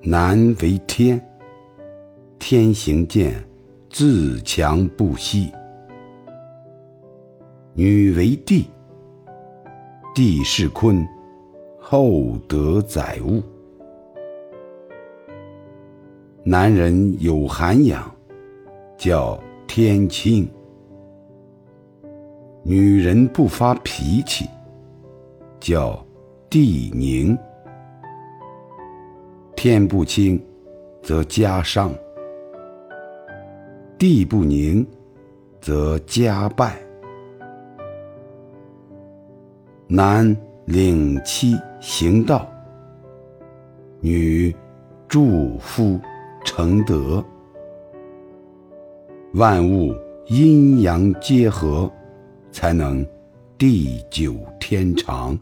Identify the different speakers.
Speaker 1: 男为天，天行健，自强不息；女为地，地势坤，厚德载物。男人有涵养，叫天清；女人不发脾气，叫地宁。天不清，则家伤；地不宁，则家败。男领妻行道，女助夫成德。万物阴阳结合，才能地久天长。